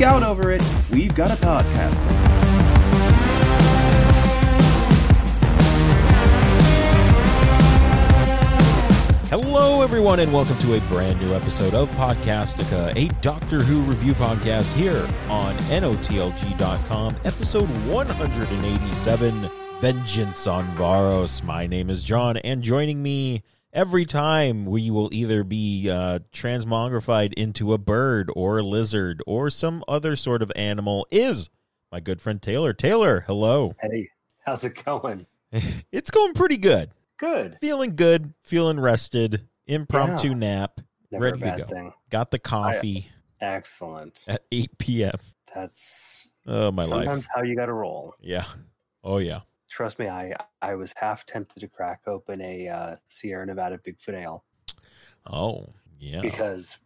geek out over it, we've got a podcast. Hello, everyone, and welcome to a brand new episode of Podcastica, a Doctor Who review podcast here on NOTLG.com, episode 187 Vengeance on Varos. My name is John, and joining me every time we will either be uh, transmogrified into a bird or a lizard or some other sort of animal is my good friend Taylor. Taylor, hello. Hey, how's it going? it's going pretty good. Good. Feeling good, feeling rested, impromptu Yeah. nap, Never ready a to go. thing. Got the coffee Excellent. at 8 p.m. That's Oh, my sometimes life. how you got to roll. Yeah. Oh, yeah. Trust me, I I was half tempted to crack open a uh, Sierra Nevada Bigfoot ale Oh, yeah. because,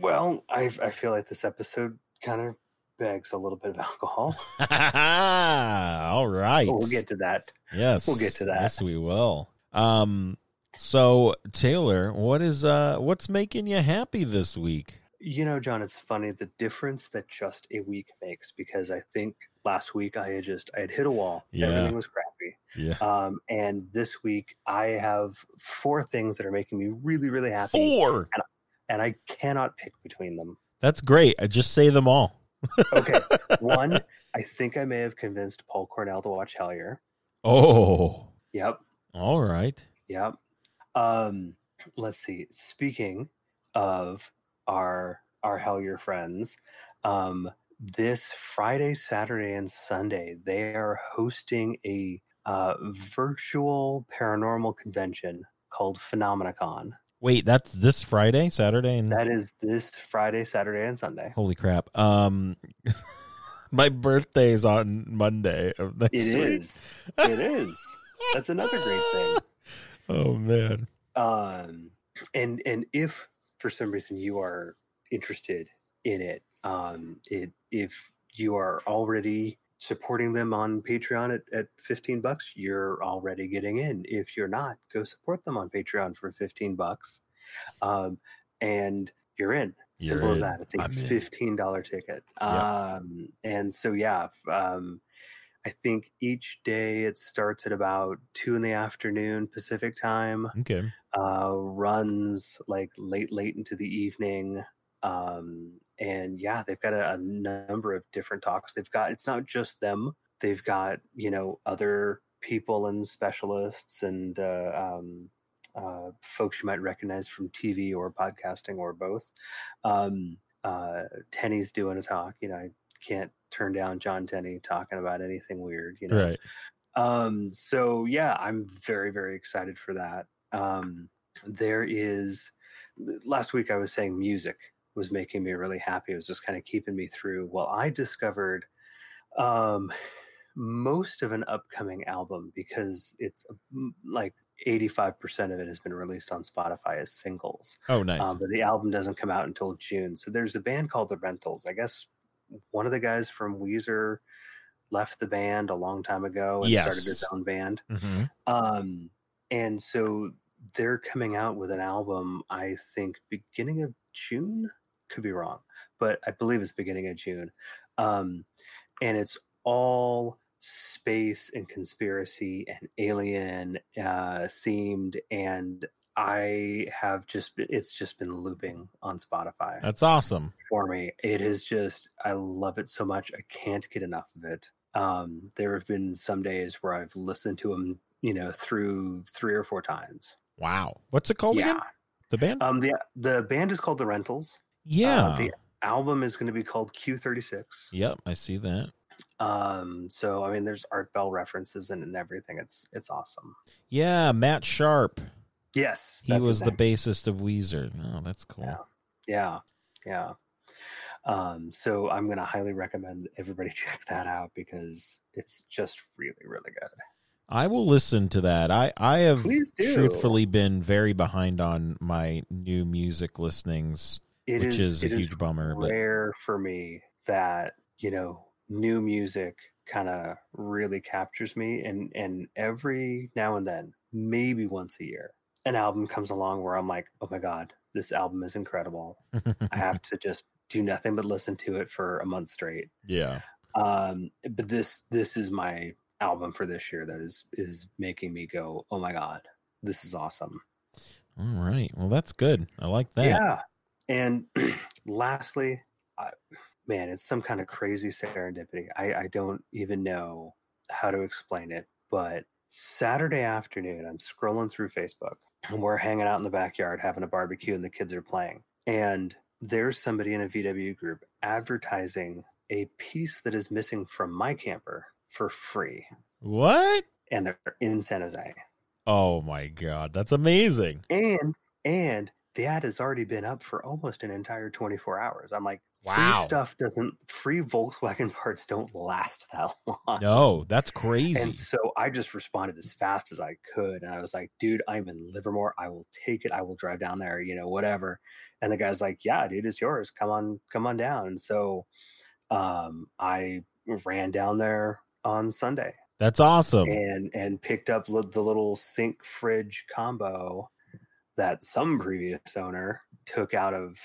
well, I I feel like this episode kind of begs a little bit of alcohol. All right. But we'll get to that. Yes. we'll get to that. Yes, we will. Um so Taylor, what is uh what's making you happy this week? You know, John, it's funny the difference that just a week makes because I think last week I had just I had hit a wall. Yeah. Everything was crappy. Yeah. Um, and this week I have four things that are making me really, really happy. Four. and I cannot pick between them. That's great. I just say them all. Okay, one, I think I may have convinced Paul Cornell to watch Hellier. Oh. Yep, All right. yep. Um, let's see. Speaking of our our Hellier friends, um, this Friday, Saturday, and Sunday they are hosting a uh, virtual paranormal convention called Phenomenacon. Wait, that's this Friday, Saturday, and That is this Friday, Saturday, and Sunday. holy crap. Um my birthday's on Monday of next It week. is. It is. That's another great thing. Oh man. Um, and and if for some reason you are interested in it, um, it if you are already supporting them on Patreon at, at 15 bucks, you're already getting in. If you're not, go support them on Patreon for 15 bucks. Um, and you're in. You're Simple as that. It's a I'm $15 ticket. Yeah. Um, and so, yeah, um, I think each day it starts at about two in the afternoon Pacific time Okay. uh, runs like late, late into the evening. Um, and yeah, they've got a, a number of different talks. They've got, it's not just them, they've got, you know, other people and specialists and uh, um, uh, folks you might recognize from TV or podcasting or both. Um, uh, Tenney's doing a talk, you know, I can't turn down John Tenney talking about anything weird, you know. Right. Um, so yeah, I'm very, very excited for that. Um, there is last week I was saying music was making me really happy. It was just kind of keeping me through. Well, I discovered um most of an upcoming album because it's mm, like 85% of it has been released on Spotify as singles. Oh nice. Um, but the album doesn't come out until June. So there's a band called The Rentals. I guess one of the guys from Weezer left the band a long time ago and started his own band. hmm Um, and so they're coming out with an album, I think, beginning of June. Could be wrong, but I believe it's beginning of June. Um, and it's all space and conspiracy and alien uh, themed. And I have just, it's just been looping on Spotify That's awesome. for me. It is just I love it so much. I can't get enough of it. Um, there have been some days where I've listened to them, you know, through three or four times. Wow. What's it called yeah. again? The band? Um. The the band is called the Rentals. Yeah. Uh, the album is going to be called Q36. Yep, I see that. Um. So I mean, there's Art Bell references and, and everything. It's it's awesome. Yeah, Matt Sharp. Yes, He was the bassist of Weezer. Oh, that's cool. Yeah. Yeah. Yeah. Um, so I'm going to highly recommend everybody check that out because it's just really, really good. I will listen to that. I I have truthfully been very behind on my new music listenings, It which is, it a huge bummer. But rare for me that you know new music kind of really captures me and and every now and then maybe once a year an album comes along where I'm like, oh my god, this album is incredible. I have to just do nothing but listen to it for a month straight. yeah. Um, but this this is my album for this year that is is making me go, oh my god, this is awesome. All right. Well, that's good. I like that. Yeah. And lastly, I, man, it's some kind of crazy serendipity. I, I don't even know how to explain it, but Saturday afternoon, I'm scrolling through Facebook and we're hanging out in the backyard having a barbecue and the kids are playing. And there's somebody in a VW group advertising a piece that is missing from my camper for free. What? And they're in San Jose. Oh my god, that's amazing. And and the ad has already been up for almost an entire 24 hours. I'm like, Wow. free stuff doesn't free Volkswagen parts don't last that long. No, that's crazy. And so I just responded as fast as I could. And I was like, dude, I'm in Livermore. I will take it. I will drive down there, you know, whatever. And the guy's like, yeah, dude, it's yours. Come on, come on down. And so um, I ran down there on Sunday That's awesome. and and picked up the little sink fridge combo that some previous owner took out of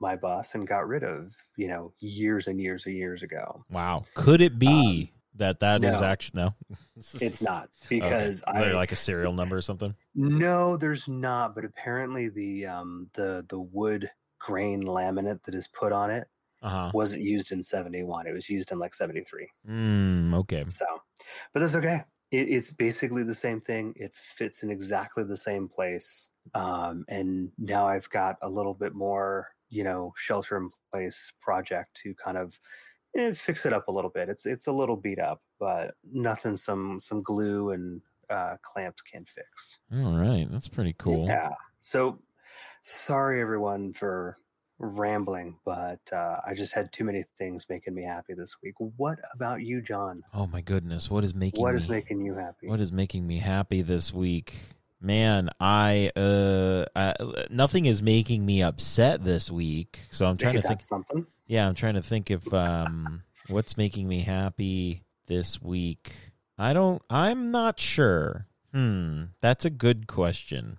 my bus and got rid of, you know, years and years and years ago. Wow. Could it be that that is no. actually no? It's not Okay. because Is I there like a serial number or something? No, there's not. But apparently, the um the the wood grain laminate that is put on it Uh huh. wasn't used in '71. It was used in like '73. Mm, okay. So, but that's okay. It, it's basically the same thing. It fits in exactly the same place. Um, and now I've got a little bit more, you know, shelter in place project to kind of eh, fix it up a little bit. It's it's a little beat up, but nothing some some glue and uh, clamps can fix. All right. That's pretty cool. Yeah. So sorry everyone for rambling, but uh, I just had too many things making me happy this week. What about you, John? Oh my goodness. What is making What me is making you happy? What is making me happy this week? Man, I uh, I, nothing is making me upset this week. So I'm trying to think. something. Yeah, I'm trying to think if um what's making me happy this week. I don't I'm not sure. Hmm, that's a good question.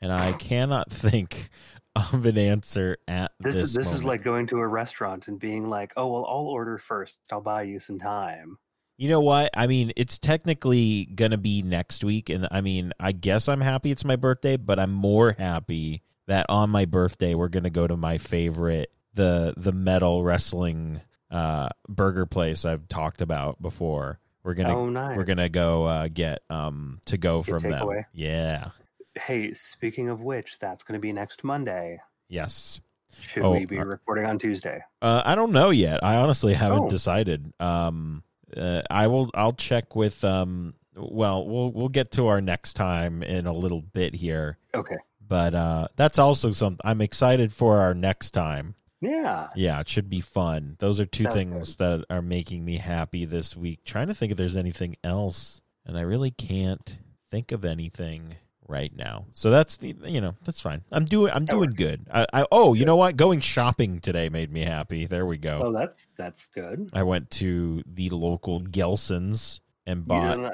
And I cannot think of an answer at This, this is this is like going to a restaurant and being like, "Oh well, I'll order first. I'll buy you some time." You know what? I mean, it's technically going to be next week. And I mean, I guess I'm happy it's my birthday, but I'm more happy that on my birthday, we're going to go to my favorite, the, the metal wrestling, uh, burger place I've talked about before. We're going to, oh, nice. we're to go, uh, get, um, to go Get from them. Yeah. Hey, speaking of which, that's going to be next Monday. Yes. Should Oh, we be uh, recording on Tuesday? Uh, I don't know yet. I honestly haven't Oh. decided. Um, uh, I will. I'll check with. Um, well, we'll we'll get to our next time in a little bit here. Okay. But uh, that's also something I'm excited for our next time. Yeah. Yeah, it should be fun. Those are two Sounds things that are making me happy this week. Trying to think if there's anything else, and I really can't think of anything right now. So that's the you know that's fine. I'm doing I'm doing good. I, I oh you know what? Going shopping today made me happy. There we go. Oh, that's that's good. I went to the local Gelson's and You bought uh,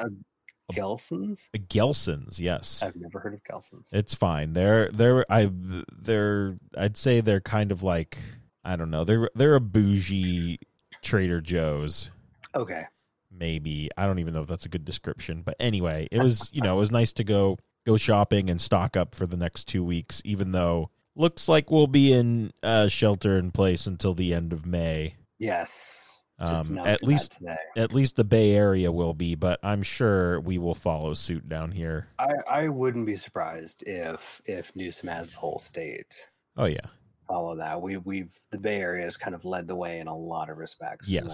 a Gelson's? Gelson's. Yes, I've never heard of Gelson's. it's fine. They're they're I they're I'd say they're kind of like I don't know. They're they're a bougie Trader Joe's. Okay. Maybe I don't even know if that's a good description, but anyway, it was you know it was nice to go go shopping and stock up for the next two weeks. Even though looks like we'll be in uh, shelter in place until the end of May. Yes. Um, at least today. at least the Bay Area will be, but I'm sure we will follow suit down here. I, I wouldn't be surprised if if Newsom has the whole state Oh yeah, follow that. We we've the Bay Area has kind of led the way in a lot of respects. yes, In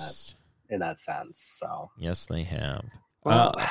that, in that sense. So yes, they have. well, Uh,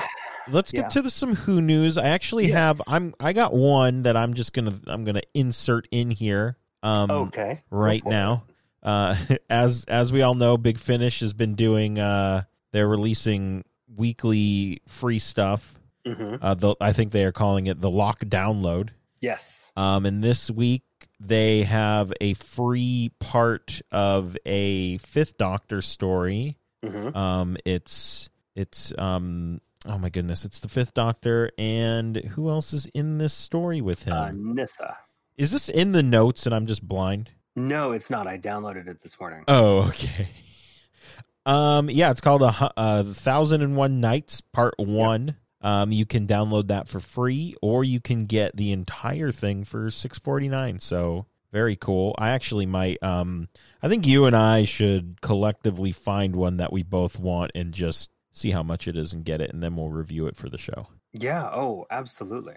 Let's get Yeah. to the some Who news. I actually Yes. have. I'm. I got one that I'm just gonna. I'm gonna insert in here. Um, okay. Right now. Uh, as as we all know, Big Finish has been doing. Uh, they're releasing weekly free stuff. Mhm. Uh, the, I think they are calling it the Lock Download. Yes. Um, and this week they have a free part of a Fifth Doctor story. hmm Um, it's it's um oh my goodness, it's the Fifth Doctor, and who else is in this story with him? Uh, Nyssa. is this in the notes, and I'm just blind? No, it's not. I downloaded it this morning. Oh, okay. Um, yeah, it's called a hu- uh, Thousand and One Nights Part One. Um, you can download that for free, or you can get the entire thing for six forty nine. So very cool. I actually might. Um, I think you and I should collectively find one that we both want and just see how much it is and get it, and then we'll review it for the show. Yeah. Oh, absolutely.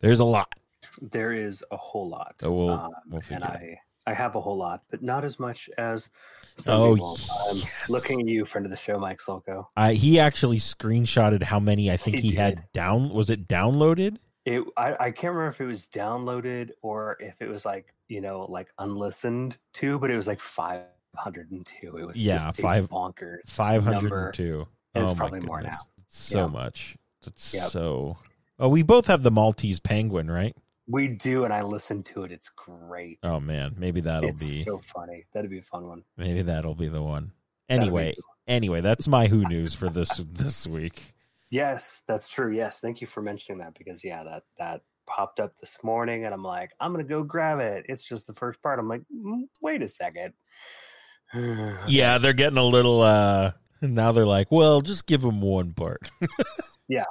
There's a lot. There is a whole lot. So we'll- Um, we'll and I, I have a whole lot, but not as much as some Oh, people. I'm yes. looking at you, friend of the show, Mike Solko. Uh, he actually screenshotted how many I think He he, had down. Was it downloaded? It, I, I can't remember if it was downloaded or if it was like you know like unlistened to, but it was like five hundred and two. It was Yeah, just a five- bonkers. Five hundred and two. It's oh probably more now. So Yeah. much. That's Yep. so. Oh, we both have the Maltese penguin, right? We do, and I listen to it. It's great. Oh man, maybe that'll it's be so funny. That'd be a fun one. maybe that'll be the one. Anyway, anyway, that's my Who news for this this week. Yes, that's true. Yes, thank you for mentioning that because yeah, that that popped up this morning, and I'm like, I'm gonna go grab it. It's just the first part. I'm like, "Mm, wait a second. Yeah, they're getting a little. uh And now they're like, well, just give them one part. Yeah.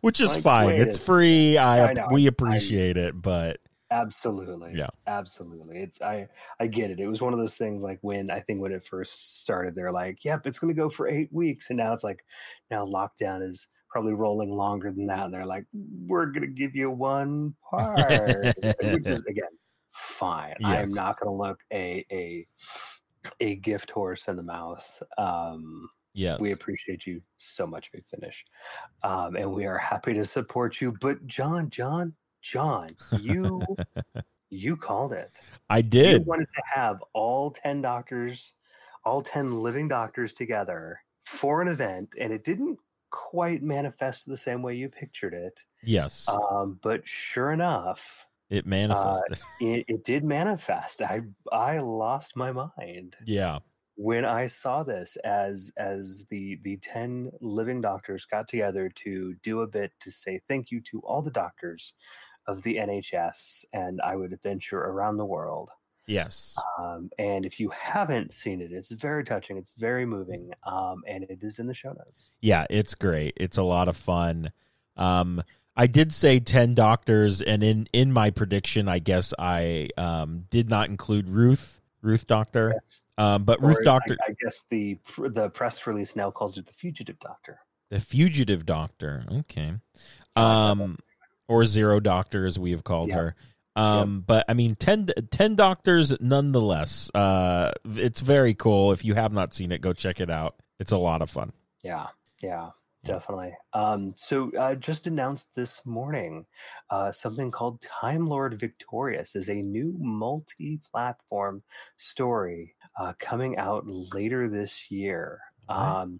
which is Like, fine. It's free. I, I we I- appreciate it, but absolutely. Yeah. absolutely. It's I I get it. It was one of those things like when I think when it first started, they're like, yep, it's gonna go for eight weeks, and now it's like now lockdown is probably rolling longer than that, and they're like, we're gonna give you one part, which is again fine. I am not gonna look a a a gift horse in the mouth. Um, yes, we appreciate you so much, Big Finish, um, and we are happy to support you. But John, John, John, you you called it. I You did. wanted to have all ten doctors, all ten living doctors together for an event, and it didn't quite manifest the same way you pictured it. Yes, Um, but sure enough, it manifested. it, it did manifest. I I lost my mind yeah, when I saw this as as the the ten living doctors got together to do a bit to say thank you to all the doctors of the NHS and I would venture around the world. yes. Um, and if you haven't seen it, it's very touching. It's very moving, um, and it is in the show notes. Yeah, it's great. It's a lot of fun. Um, I did say ten doctors, and in in my prediction, I guess I um did not include Ruth, Ruth Doctor. Yes. Um, but Or Ruth Doctor, I, guess the the press release now calls it the fugitive doctor. the fugitive Doctor. Okay. I Um, or Zero Doctor, as we have called Yeah. her. Um, but I mean, 10, 10 doctors nonetheless. Uh, it's very cool. If you have not seen it, go check it out. It's a lot of fun. Yeah, yeah, definitely. Um, so uh, just announced this morning, uh, something called Time Lord Victorious is a new multi-platform story uh, coming out later this year. Um,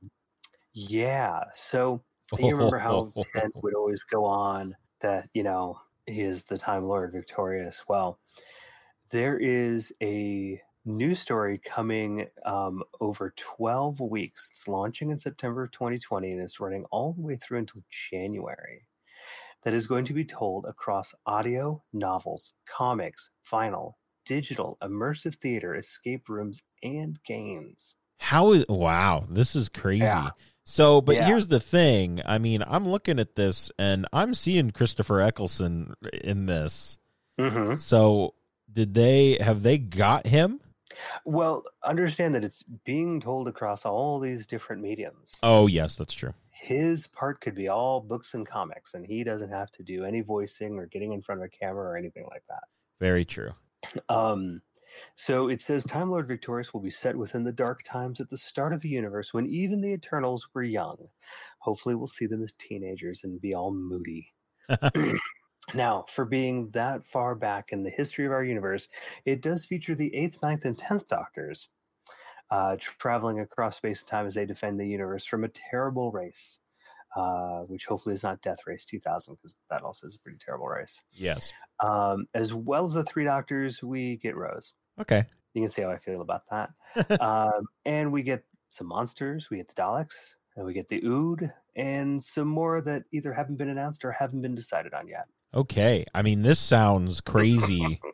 yeah, so you remember how Ted would always go on that you know he is the Time Lord Victorious. Well, there is a new story coming um, over 12 weeks. It's launching in September of 2020 and it's running all the way through until January. That is going to be told across audio, novels, comics, vinyl, digital, immersive theater, escape rooms, and games. How is wow? This is crazy. Yeah. So, but Yeah. here's the thing. I mean, I'm looking at this and I'm seeing Christopher Eccleston in this. Mm-hmm. So, did they have they got him? Well, understand that it's being told across all these different mediums. Oh, yes, that's true. his part could be all books and comics, and he doesn't have to do any voicing or getting in front of a camera or anything like that. Very true. Um, so it says Time Lord Victorious will be set within the dark times at the start of the universe when even the Eternals were young. Hopefully, we'll see them as teenagers and be all moody. now, for being that far back in the history of our universe, it does feature the 8th, 9th, and 10th Doctors uh, traveling across space and time as they defend the universe from a terrible race, uh, which hopefully is not Death Race 2000, because that also is a pretty terrible race. yes. Um, as well as the three doctors, we get Rose. Okay. You can see how I feel about that. um, and we get some monsters. We get the Daleks, and we get the Ood, and some more that either haven't been announced or haven't been decided on yet. Okay. I mean, this sounds crazy.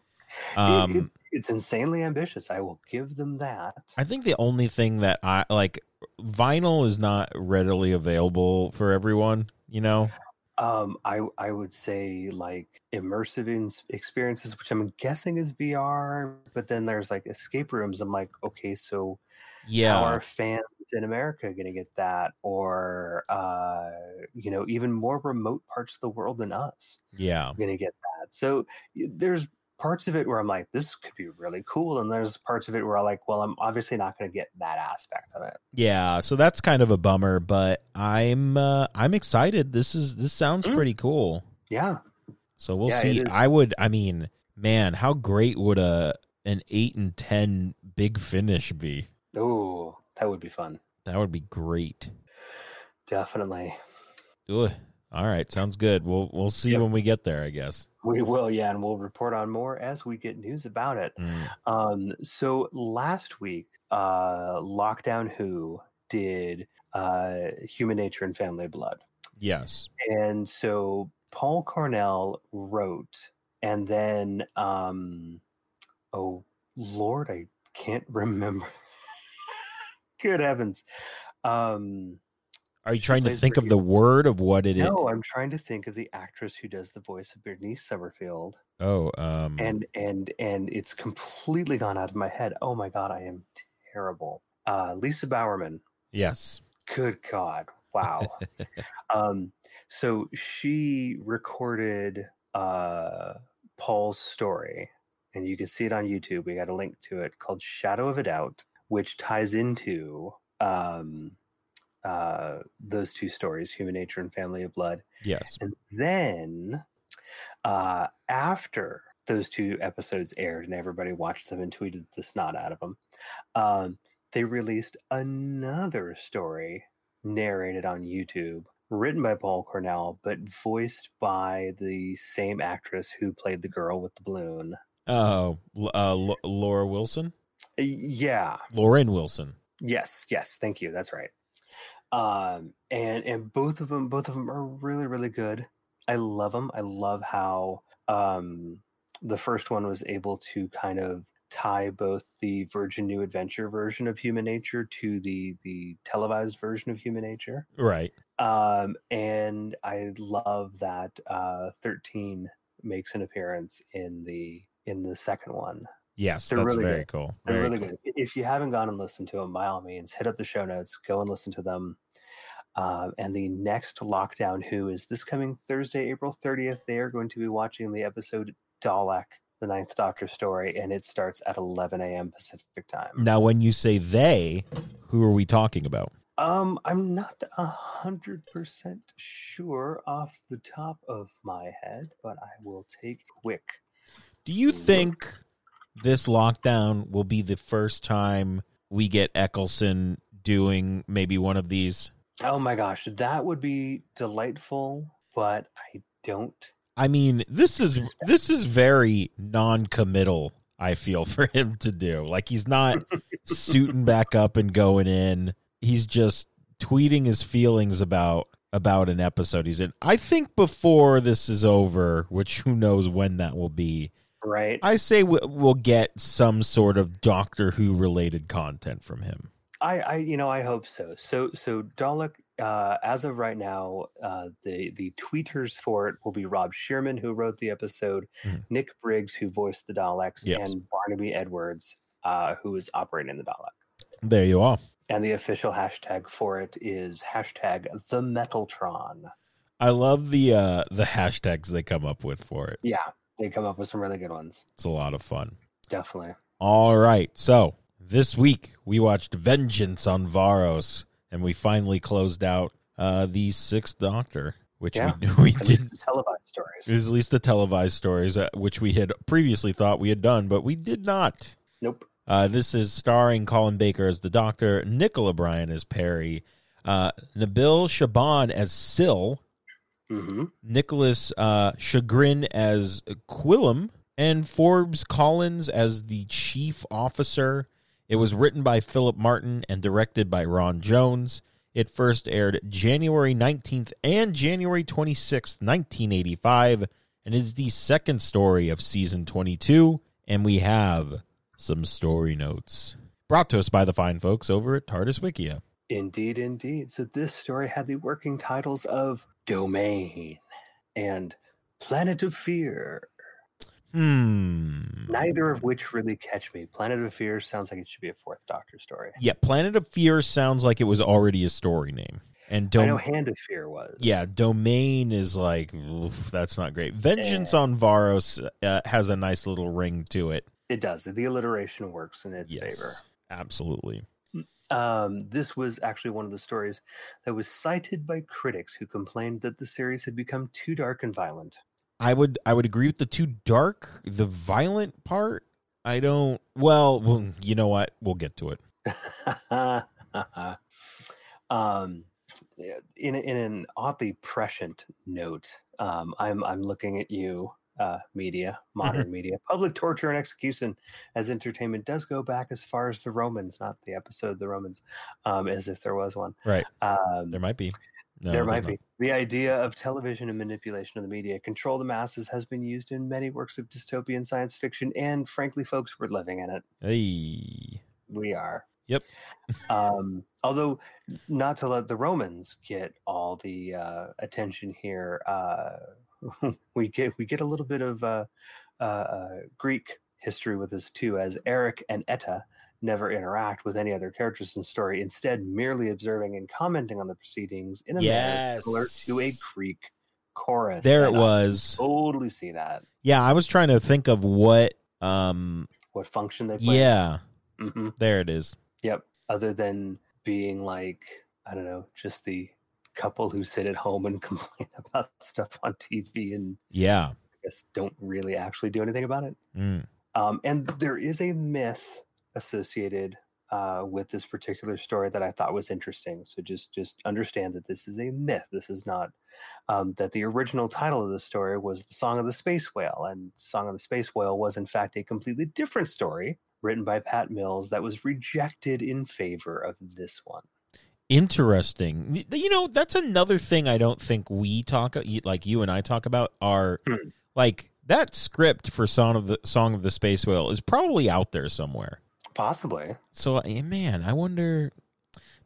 It- Um, it- it's insanely ambitious. I will give them that. I think the only thing that I like vinyl is not readily available for everyone, you know? Um, I I would say like immersive in- experiences, which I'm guessing is VR, but then there's like escape rooms. I'm like, okay, so how Yeah. are fans in America going to get that, or uh, you know, even more remote parts of the world than us Yeah. going to get that? So there's parts of it where I'm like, this could be really cool, and there's parts of it where I'm like, well, I'm obviously not going to get that aspect of it. Yeah, so that's kind of a bummer, but I'm uh, I'm excited. This is this sounds Mm. pretty cool. Yeah, So we'll Yeah, see. I would I mean, man, how great would a an 8 and 10 big finish be? Oh, that would be fun. That would be great. Definitely. Ugh. All right, sounds good. We'll we'll see Yep. when we get there, I guess. We will, yeah, and we'll report on more as we get news about it. Mm. Um, so last week, uh, Lockdown Who did uh, Human Nature and Family Blood, Yes. and so Paul Cornell wrote, and then, um, oh Lord, I can't remember. Good heavens. Um, Are you trying to think of the word of what it is? no, I'm trying to think of the actress who does the voice of Bernice Summerfield. Oh, um and and and it's completely gone out of my head. Oh my god, I am terrible. Uh, Lisa Bowerman. yes. Good God, wow. um, so she recorded uh, Paul's story, and you can see it on YouTube. We got a link to it called "Shadow of a Doubt," which ties into um, uh, those two stories: Human Nature and Family of Blood. Yes. And then uh, after those two episodes aired and everybody watched them and tweeted the snot out of them, um, they released another story narrated on YouTube, written by Paul Cornell, but voiced by the same actress who played the girl with the balloon. Oh, uh, L- Laura Wilson? Yeah, Lauren Wilson. Yes, yes, thank you. That's right. Um, and and both of them, both of them are really, really good. I love them. I love how um, the first one was able to kind of tie both the Virgin New Adventure version of Human Nature to the the televised version of Human Nature. Right. Um, and I love that uh, thirteen makes an appearance in the in the second one. Yes, They're that's really very good. cool. They're Very really cool. good. If you haven't gone and listened to them, by all means, hit up the show notes, go and listen to them. Um, and the next lockdown, who is this coming Thursday, April 30th, they are going to be watching the episode Dalek, the Ninth Doctor story, and it starts at 11 a.m. Pacific time. Now, when you say they, who are we talking about? Um, I'm not a hundred percent sure off the top of my head, but I will take quick. Do you think this lockdown will be the first time we get Eccleston doing maybe one of these? Oh my gosh, that would be delightful, but I don't I mean, this is this is very non-committal. I feel for him to do. Like he's not suiting back up and going in. He's just tweeting his feelings about about an episode he's in. I think before this is over, which who knows when that will be. Right. I say we- we'll get some sort of Doctor Who related content from him. I, I, you know, I hope so. So, so Dalek, uh, as of right now, uh, the the tweeters for it will be Rob Shearman, who wrote the episode, Mhm. Nick Briggs, who voiced the Daleks, Yes. and Barnaby Edwards, uh, who is operating the Dalek. There you are. And the official hashtag for it is hashtag the Metaltron. I love the uh the hashtags they come up with for it. Yeah, they come up with some really good ones. It's a lot of fun. Definitely. All right. So this week we watched Vengeance on Varos, and we finally closed out uh the Sixth Doctor, which Yeah. we we At did. televised stories. Is at least the televised stories, uh, which we had previously thought we had done, but we did not. Nope. Uh, this is starring Colin Baker as the Doctor, Nicola Bryant as Peri, uh, Nabil Shaban as Sil, hmm Nicolas uh, Chagrin as Quillam, and Forbes Collins as the chief officer. It was written by Philip Martin and directed by Ron Jones. It first aired January 19th and January 26th, 1985, and is the second story of season 22. And we have some story notes brought to us by the fine folks over at TARDIS Wikia. Indeed, indeed. So this story had the working titles of Domain and Planet of Fear. Hmm. Neither of which really catch me. Planet of Fear sounds like it should be a fourth Doctor story. Yeah, Planet of Fear sounds like it was already a story name. And I know Hand of Fear was. yeah, Domain is like oof, that's not great. Vengeance Yeah. on Varos uh, has a nice little ring to it. It does. The alliteration works in its yes, favor. absolutely. Um, this was actually one of the stories that was cited by critics who complained that the series had become too dark and violent. I would I would agree with the too dark, the violent part. I don't. Well, well you know what? We'll get to it. um, in in an oddly prescient note, um, I'm I'm looking at you, uh, media, modern media, public torture and execution as entertainment does go back as far as the Romans, not the episode the Romans, um, as if there was one. Right. Um, There might be. No, there might be. The idea of television and manipulation of the media, control the masses, has been used in many works of dystopian science fiction, and frankly, folks, we're living in it. Hey. We are. Yep. um, although, not to let the Romans get all the uh, attention here, uh, we get we get a little bit of uh, uh, uh, Greek history with this too, as Eric and Etta never interact with any other characters in the story, instead merely observing and commenting on the proceedings in a manner similar to a Greek chorus. There it And I was. totally see that. Yeah, I was trying to think of what. Um. What function they play. Yeah. hmm There it is. Yep. Other than being like, I don't know, just the couple who sit at home and complain about stuff on TV and Yeah. I guess don't really actually do anything about it. Mm. Um, and there is a myth associated uh, with this particular story that I thought was interesting. So just just understand that this is a myth. This is not um, that the original title of the story was the Song of the Space Whale, and Song of the Space Whale was in fact a completely different story written by Pat Mills that was rejected in favor of this one. Interesting. You know, that's another thing I don't think we talk like you and I talk about are Hmm. like that script for Song of the Song of the Space Whale is probably out there somewhere. Possibly. So, man, I wonder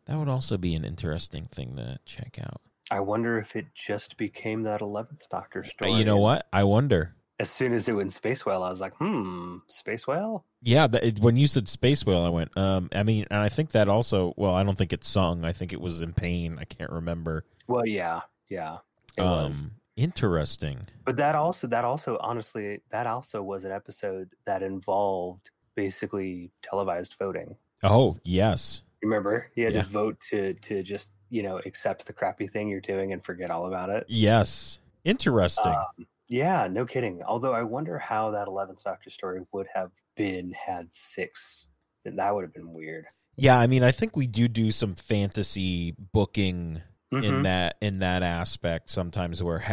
that would also be an interesting thing to check out. I wonder if it just became that eleventh Doctor Uh, story. You know what? I wonder. As soon as it went Space Whale, I was like, hmm, Space Whale? Yeah, that, it, when you said Space Whale, I went. Um, I mean, and I think that also. Well, I don't think it's sung. I think it was in pain. I can't remember. Well, yeah, yeah, it um, was. interesting. But that also, that also, honestly, that also was an episode that involved basically televised voting. Oh yes, Remember, you had Yeah. to vote to to just you know accept the crappy thing you're doing and forget all about it. yes, interesting. Um, yeah, no kidding. Although I wonder how that eleventh Doctor story would have been had six. That would have been weird. Yeah, I mean, I think we do do some fantasy booking in Mhm. that in that aspect sometimes. Where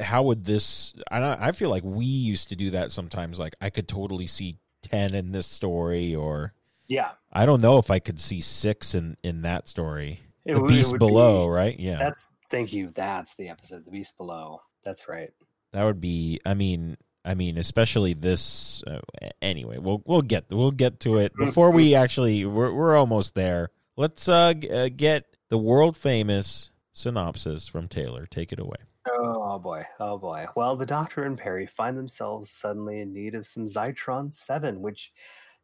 how would this? I I feel like we used to do that sometimes. Like I could totally see ten in this story, or Yeah, I don't know if I could see six in in that story. it the would- Beast would Below, be- right? Yeah, That's thank you. That's the episode, the Beast Below. That's right. that would be. I mean. I mean, especially this. Uh, anyway, we'll we'll get we'll get to it before we actually. We're we're almost there. Let's uh, g- uh get the world famous synopsis from Taylor. Take it away. Oh boy, oh boy. Well, the Doctor and Peri find themselves suddenly in need of some Zytron 7, which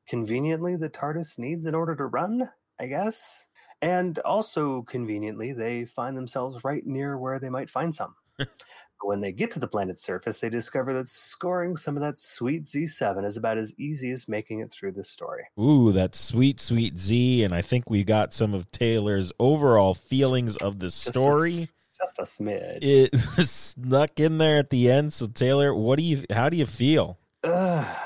conveniently the TARDIS needs in order to run, I guess. And also conveniently, they find themselves right near where they might find some. When they get to the planet's surface, they discover that scoring some of that sweet Z7 is about as easy as making it through the story. Ooh, that sweet, sweet Z, and I think we got some of Taylor's overall feelings of the Just a story. s- just a smidge. It snuck in there at the end. So Taylor, what do you? How do you feel? Ugh.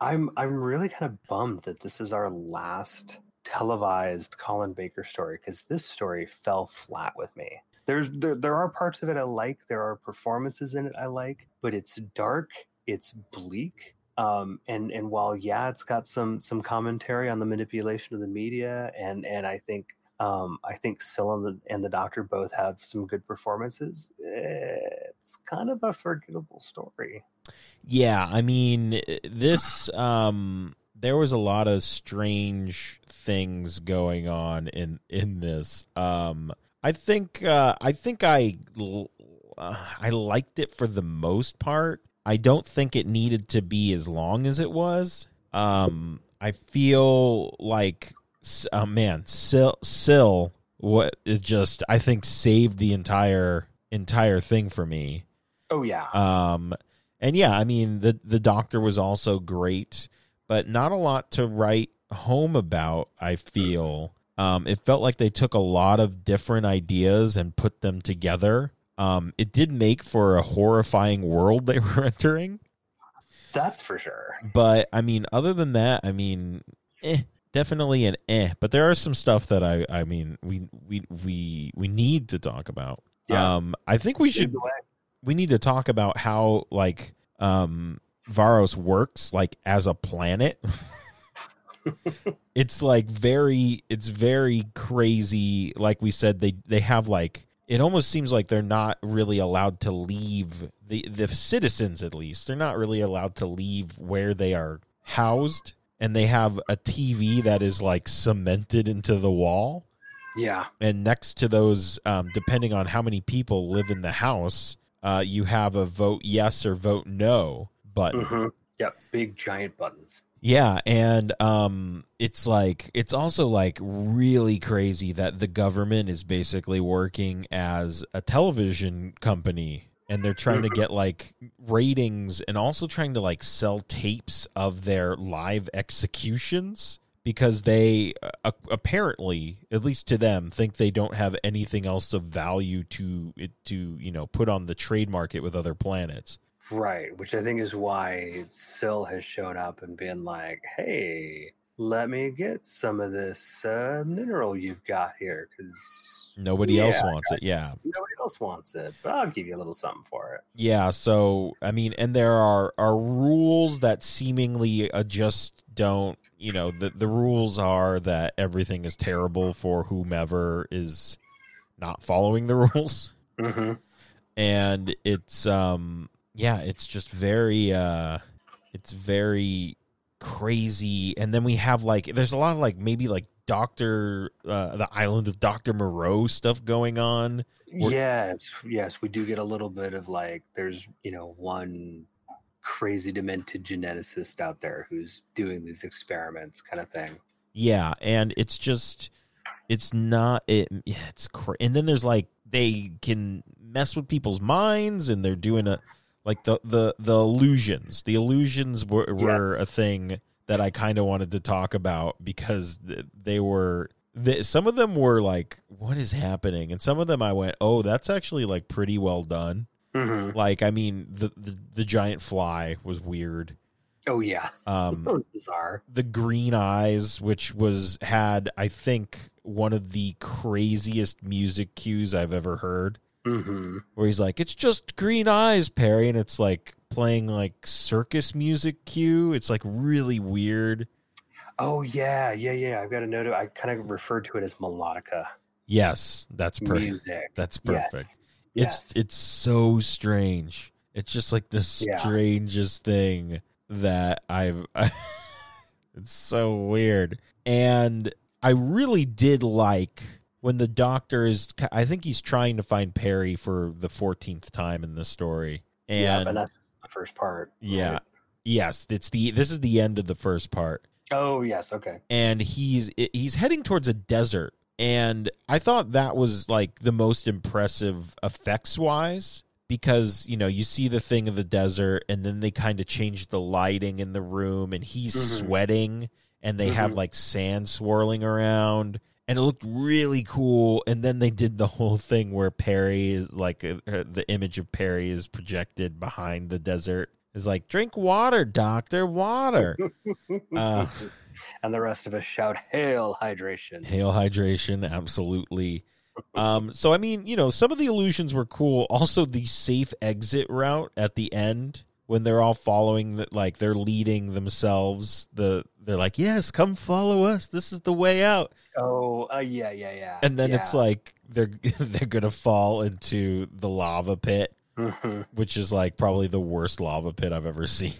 I'm I'm really kind of bummed that this is our last televised Colin Baker story because this story fell flat with me. There's there, there are parts of it I like, there are performances in it I like, but it's dark, it's bleak. Um, and and while yeah, it's got some some commentary on the manipulation of the media, and and I think Um, I think Sil and the, and the Doctor both have some good performances. It's kind of a forgettable story. Yeah, I mean this um there was a lot of strange things going on in in this. Um I think uh I think I uh, I liked it for the most part. I don't think it needed to be as long as it was. Um I feel like uh, man, Sil Sil what is just I think saved the entire entire thing for me. Oh yeah. Um and yeah, I mean the the doctor was also great, but not a lot to write home about. I feel um, it felt like they took a lot of different ideas and put them together. Um, it did make for a horrifying world they were entering. That's for sure. But I mean, other than that, I mean, eh, definitely an eh. But there are some stuff that I, I mean, we we we we need to talk about. Yeah. Um, I think we should we need to talk about how like um Varos works like as a planet. it's like very it's very crazy like we said they they have like it almost seems like they're not really allowed to leave the the citizens at least they're not really allowed to leave where they are housed and they have a TV that is like cemented into the wall yeah and next to those um, depending on how many people live in the house uh, you have a vote yes or vote no button. Mm-hmm. Yep, big giant buttons. Yeah, and um, it's like it's also like really crazy that the government is basically working as a television company and they're trying to mm-hmm. get like ratings and also trying to like sell tapes of their live executions because they uh, apparently at least to them think they don't have anything else of value to it to you know put on the trade market with other planets right which i think is why Sil has shown up and been like hey let me get some of this uh, mineral you've got here because Nobody yeah, else wants it. Yeah. Nobody else wants it, but I'll give you a little something for it. Yeah. So, I mean, and there are, are rules that seemingly uh, just don't you know the the rules are that everything is terrible for whomever is not following the rules mm-hmm. and it's um yeah it's just very uh it's very crazy. And then we have like there's a lot of like maybe like doctor uh the island of dr moreau stuff going on. Yes yes we do get a little bit of like there's you know one crazy demented geneticist out there who's doing these experiments kind of thing. Yeah and it's just it's not it it's cra- and then there's like they can mess with people's minds and they're doing a like the the the illusions the illusions were, were yes. a thing that i kind of wanted to talk about because they were they, some of them were like what is happening and some of them i went oh that's actually like pretty well done Mm-hmm. Like, I mean, the, the, the giant fly was weird. Oh yeah, um, was bizarre. The green eyes, which was had, I think, one of the craziest music cues I've ever heard. Mm-hmm. Where he's like, "It's just green eyes, Peri," and it's like playing like circus music cue. It's like really weird. Oh yeah, yeah, yeah. I've got a note. Of, I kind of referred to it as melodica. Yes, that's perfect. Music. That's perfect. Yes. It's yes. it's so strange. It's just like the yeah. strangest thing that I've. it's so weird, and I really did like when the doctor is. I think he's trying to find Peri for the fourteenth time in this story, and yeah, but that's the first part. Yeah. Right? Yes, it's the. This is the end of the first part. Oh yes, okay. And he's he's heading towards a desert and I thought that was like the most impressive effects wise because you know you see the thing of the desert and then they kind of change the lighting in the room and he's mm-hmm. sweating and they mm-hmm. have like sand swirling around and it looked really cool. And then they did the whole thing where Peri is like uh, uh the image of Peri is projected behind the desert. Is like drink water doctor water. Uh and the rest of us shout hail hydration. Hail hydration absolutely. Um so i mean you know some of the illusions were cool. Also the safe exit route at the end when they're all following that like they're leading themselves the they're like, "Yes, come follow us. This is the way out." Oh, uh, yeah, yeah, yeah. And then it's like they're they're gonna fall into the lava pit, Mhm. which is like probably the worst lava pit I've ever seen.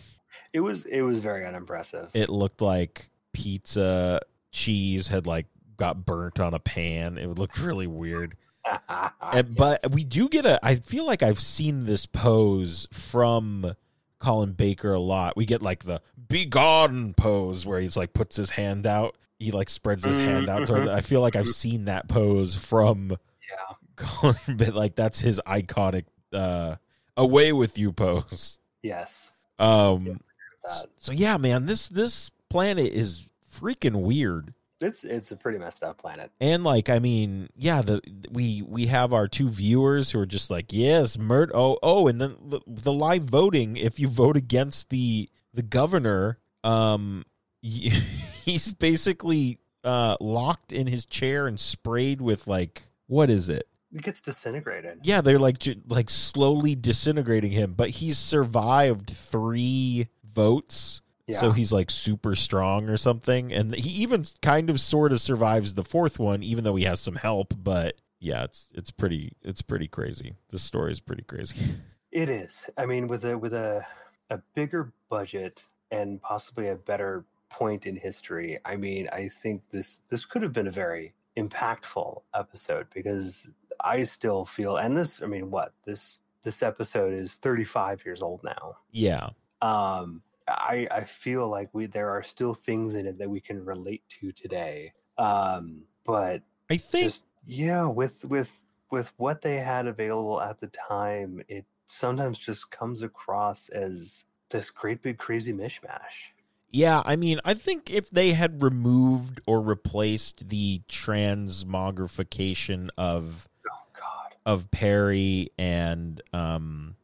it was it was very unimpressive. It looked like pizza cheese had like got burnt on a pan. It looked really weird. And, but Yes. we do get a. I feel like I've seen this pose from Colin Baker a lot. We get like the "Be gone" pose where he's like puts his hand out. He like spreads his hand out. Towards, I feel like I've seen that pose from yeah, Colin, but like that's his iconic uh, "Away with you" pose. yes, Um. that. So yeah, man, this this planet is freaking weird. It's it's a pretty messed up planet. And like, I mean, yeah, the we we have our two viewers who are just like, yes, murder. Oh, oh, and then the, the live voting. If you vote against the the governor, um, he's basically uh locked in his chair and sprayed with like what is it? It gets disintegrated. Yeah, they're like like slowly disintegrating him, but he's survived three votes. Yeah. So he's like super strong or something. And he even kind of sort of survives the fourth one, even though he has some help. But yeah, it's it's pretty it's pretty crazy. This story is pretty crazy. It is. I mean, with a with a a bigger budget and possibly a better point in history. I mean, I think this this could have been a very impactful episode because I still feel, and this, I mean, what this this episode is 35 years old now. Yeah. Um, I I feel like we there are still things in it that we can relate to today. Um, but I think just yeah with with with what they had available at the time it sometimes just comes across as this great big crazy mishmash yeah, I mean, I think if they had removed or replaced the transmogrification of oh god of Peri and um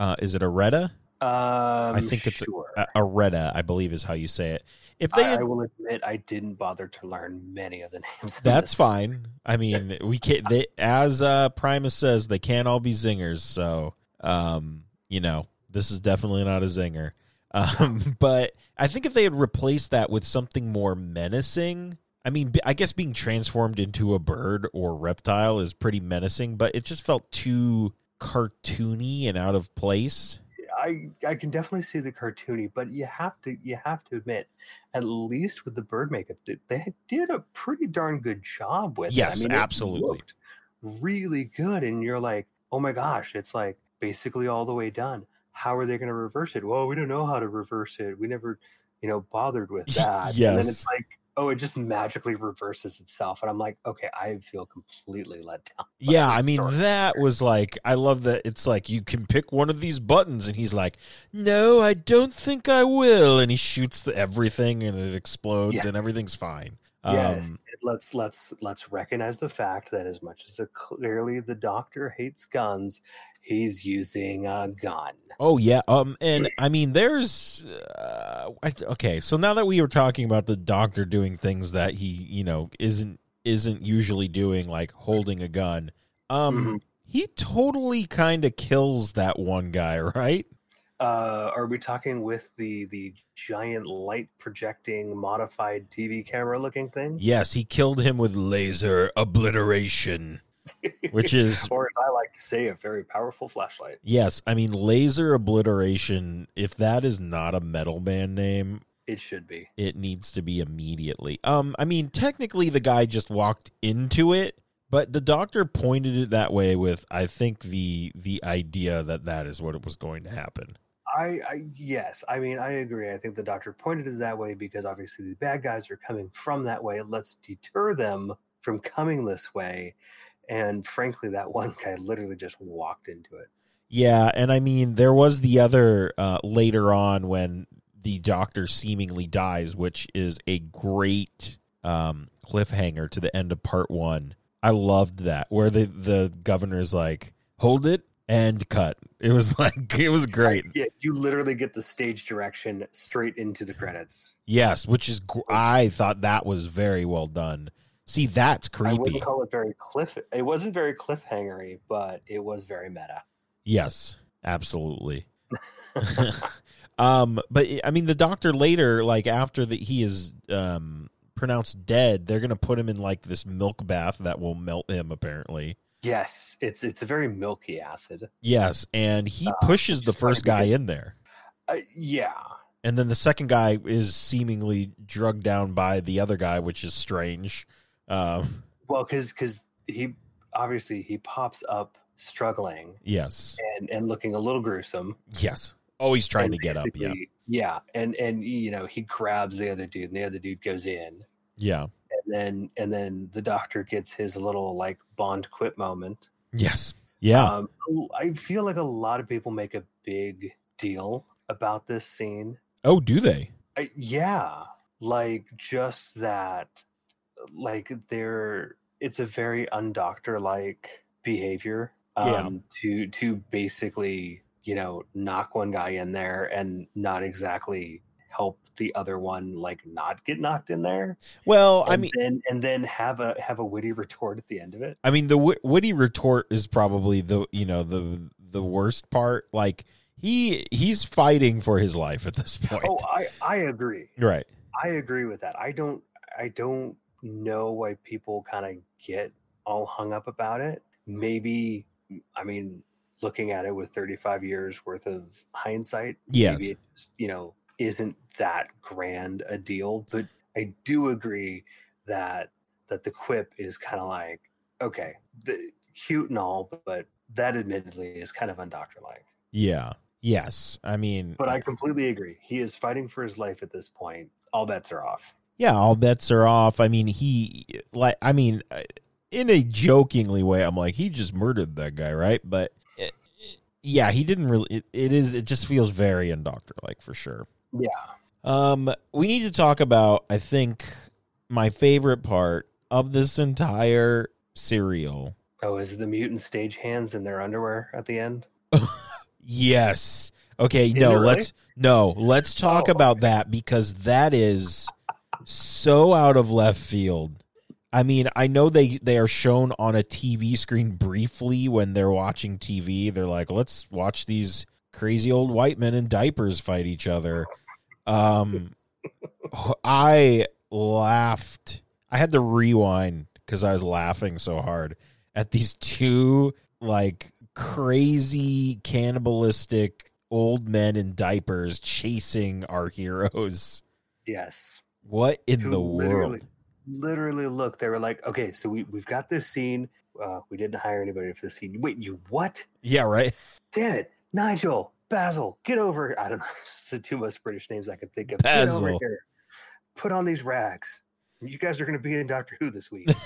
uh is it Areta? um I think it's sure. uh, Areta, I believe is how you say it. If they I, had I will admit I didn't bother to learn many of the names. That's fine. I mean, we can They, as uh, Primus says, they can't all be zingers. So, um, you know, this is definitely not a zinger. Um, but I think if they had replaced that with something more menacing, I mean, I guess being transformed into a bird or reptile is pretty menacing, but it just felt too cartoony and out of place. I I can definitely see the cartoony, but you have to you have to admit, at least with the bird makeup, they, they did a pretty darn good job with Yes, it. I mean, it absolutely. looked really good, and you're like, oh my gosh, it's like basically all the way done. How are they going to reverse it? Well, we don't know how to reverse it. We never, you know, bothered with that. And then it's like, oh, it just magically reverses itself, and I'm like, okay, I feel completely let down. Yeah, I mean that was like I love that it's like you can pick one of these buttons and he's like, "No, I don't think I will." And he shoots the everything and it explodes Yes. and everything's fine. Yes, Um let's let's let's recognize the fact that as much as clearly the doctor hates guns, he's using a gun. Oh yeah, um and I mean there's uh, okay, so now that we were talking about the doctor doing things that he, you know, isn't isn't usually doing like holding a gun. Um Mhm. he totally kind of kills that one guy, right? Uh, are we talking with the the giant light projecting modified TV camera looking thing? Yes, he killed him with laser obliteration, which is or as I like to say, a very powerful flashlight. yes, I mean laser obliteration. If that is not a metal band name, It should be. it needs to be immediately. Um, I mean technically the guy just walked into it, but the doctor pointed it that way with I think the the idea that that is what it was going to happen. I, I yes, I mean I agree. I think the doctor pointed it that way because obviously the bad guys are coming from that way. Let's deter them from coming this way. And frankly, that one guy literally just walked into it. Yeah, and I mean there was the other uh, later on when the doctor seemingly dies, which is a great um, cliffhanger to the end of part one. I loved that where the the governor's like, "Hold it and cut." It was like it was great. Yeah, you literally get the stage direction straight into the credits. Yes, which is I thought that was very well done. See, that's creepy. I wouldn't call it very cliff. It wasn't very cliffhangery, but it was very meta. Yes, absolutely. Um, but I mean, the doctor later, like after that he is um pronounced dead, they're gonna put him in like this milk bath that will melt him. Apparently, Yes, it's it's a very milky acid. yes, and he Uh, pushes the first guy in there, Uh, yeah, and then the second guy is seemingly drugged down by the other guy, which is strange. Um, well, because because he obviously he pops up struggling yes, and and looking a little gruesome. yes. Oh, he's trying and to get up. Yeah, yeah, and and you know he grabs the other dude, and the other dude goes in, yeah, and then and then the doctor gets his little like Bond quit moment. yes, yeah. Um, I feel like a lot of people make a big deal about this scene. oh, do they? I, yeah, like just that, like they're it's a very undoctor like behavior. Um, Yeah. To to basically you know knock one guy in there and not exactly help the other one like not get knocked in there. Well, I mean, then and then have a have a witty retort at the end of it. I mean, the wit- witty retort is probably the you know the the worst part. Like he he's fighting for his life at this point. Oh, I I agree. right. I agree with that. I don't I don't know why people kind of get all hung up about it. Maybe I mean looking at it with 35 years worth of hindsight, Yes. maybe it just, you know, isn't that grand a deal, but I do agree that that the quip is kind of like okay, the, cute and all, but that admittedly is kind of undoctor like. Yeah. Yes. I mean, But I completely agree. He is fighting for his life at this point. All bets are off. yeah, all bets are off. I mean, he like I mean, uh, in a jokingly way, I'm like he just murdered that guy, right? But uh, yeah, he didn't really. It, it is. It just feels very undoctor like for sure. Yeah. Um, we need to talk about. I think my favorite part of this entire serial. Oh, is it the mutant stage hands in their underwear at the end? Yes. Okay. Is no. really? Let's no. Let's talk Oh, about that because that is so out of left field. I mean, I know they they are shown on a TV screen briefly when they're watching TV. They're like, "Let's watch these crazy old white men in diapers fight each other." Um, I laughed. I had to rewind because I was laughing so hard at these two like crazy cannibalistic old men in diapers chasing our heroes. Yes. What in Who the literally- world? Literally, look, they were like, okay, so we, we've got this scene. Uh, we didn't hire anybody for this scene. Wait, you what? Yeah, right. Damn it. Nigel, Basil, get over. I don't know. It's the two most British names I could think of. Get over Basil. here. Put on these rags. You guys are going to be in Doctor Who this week.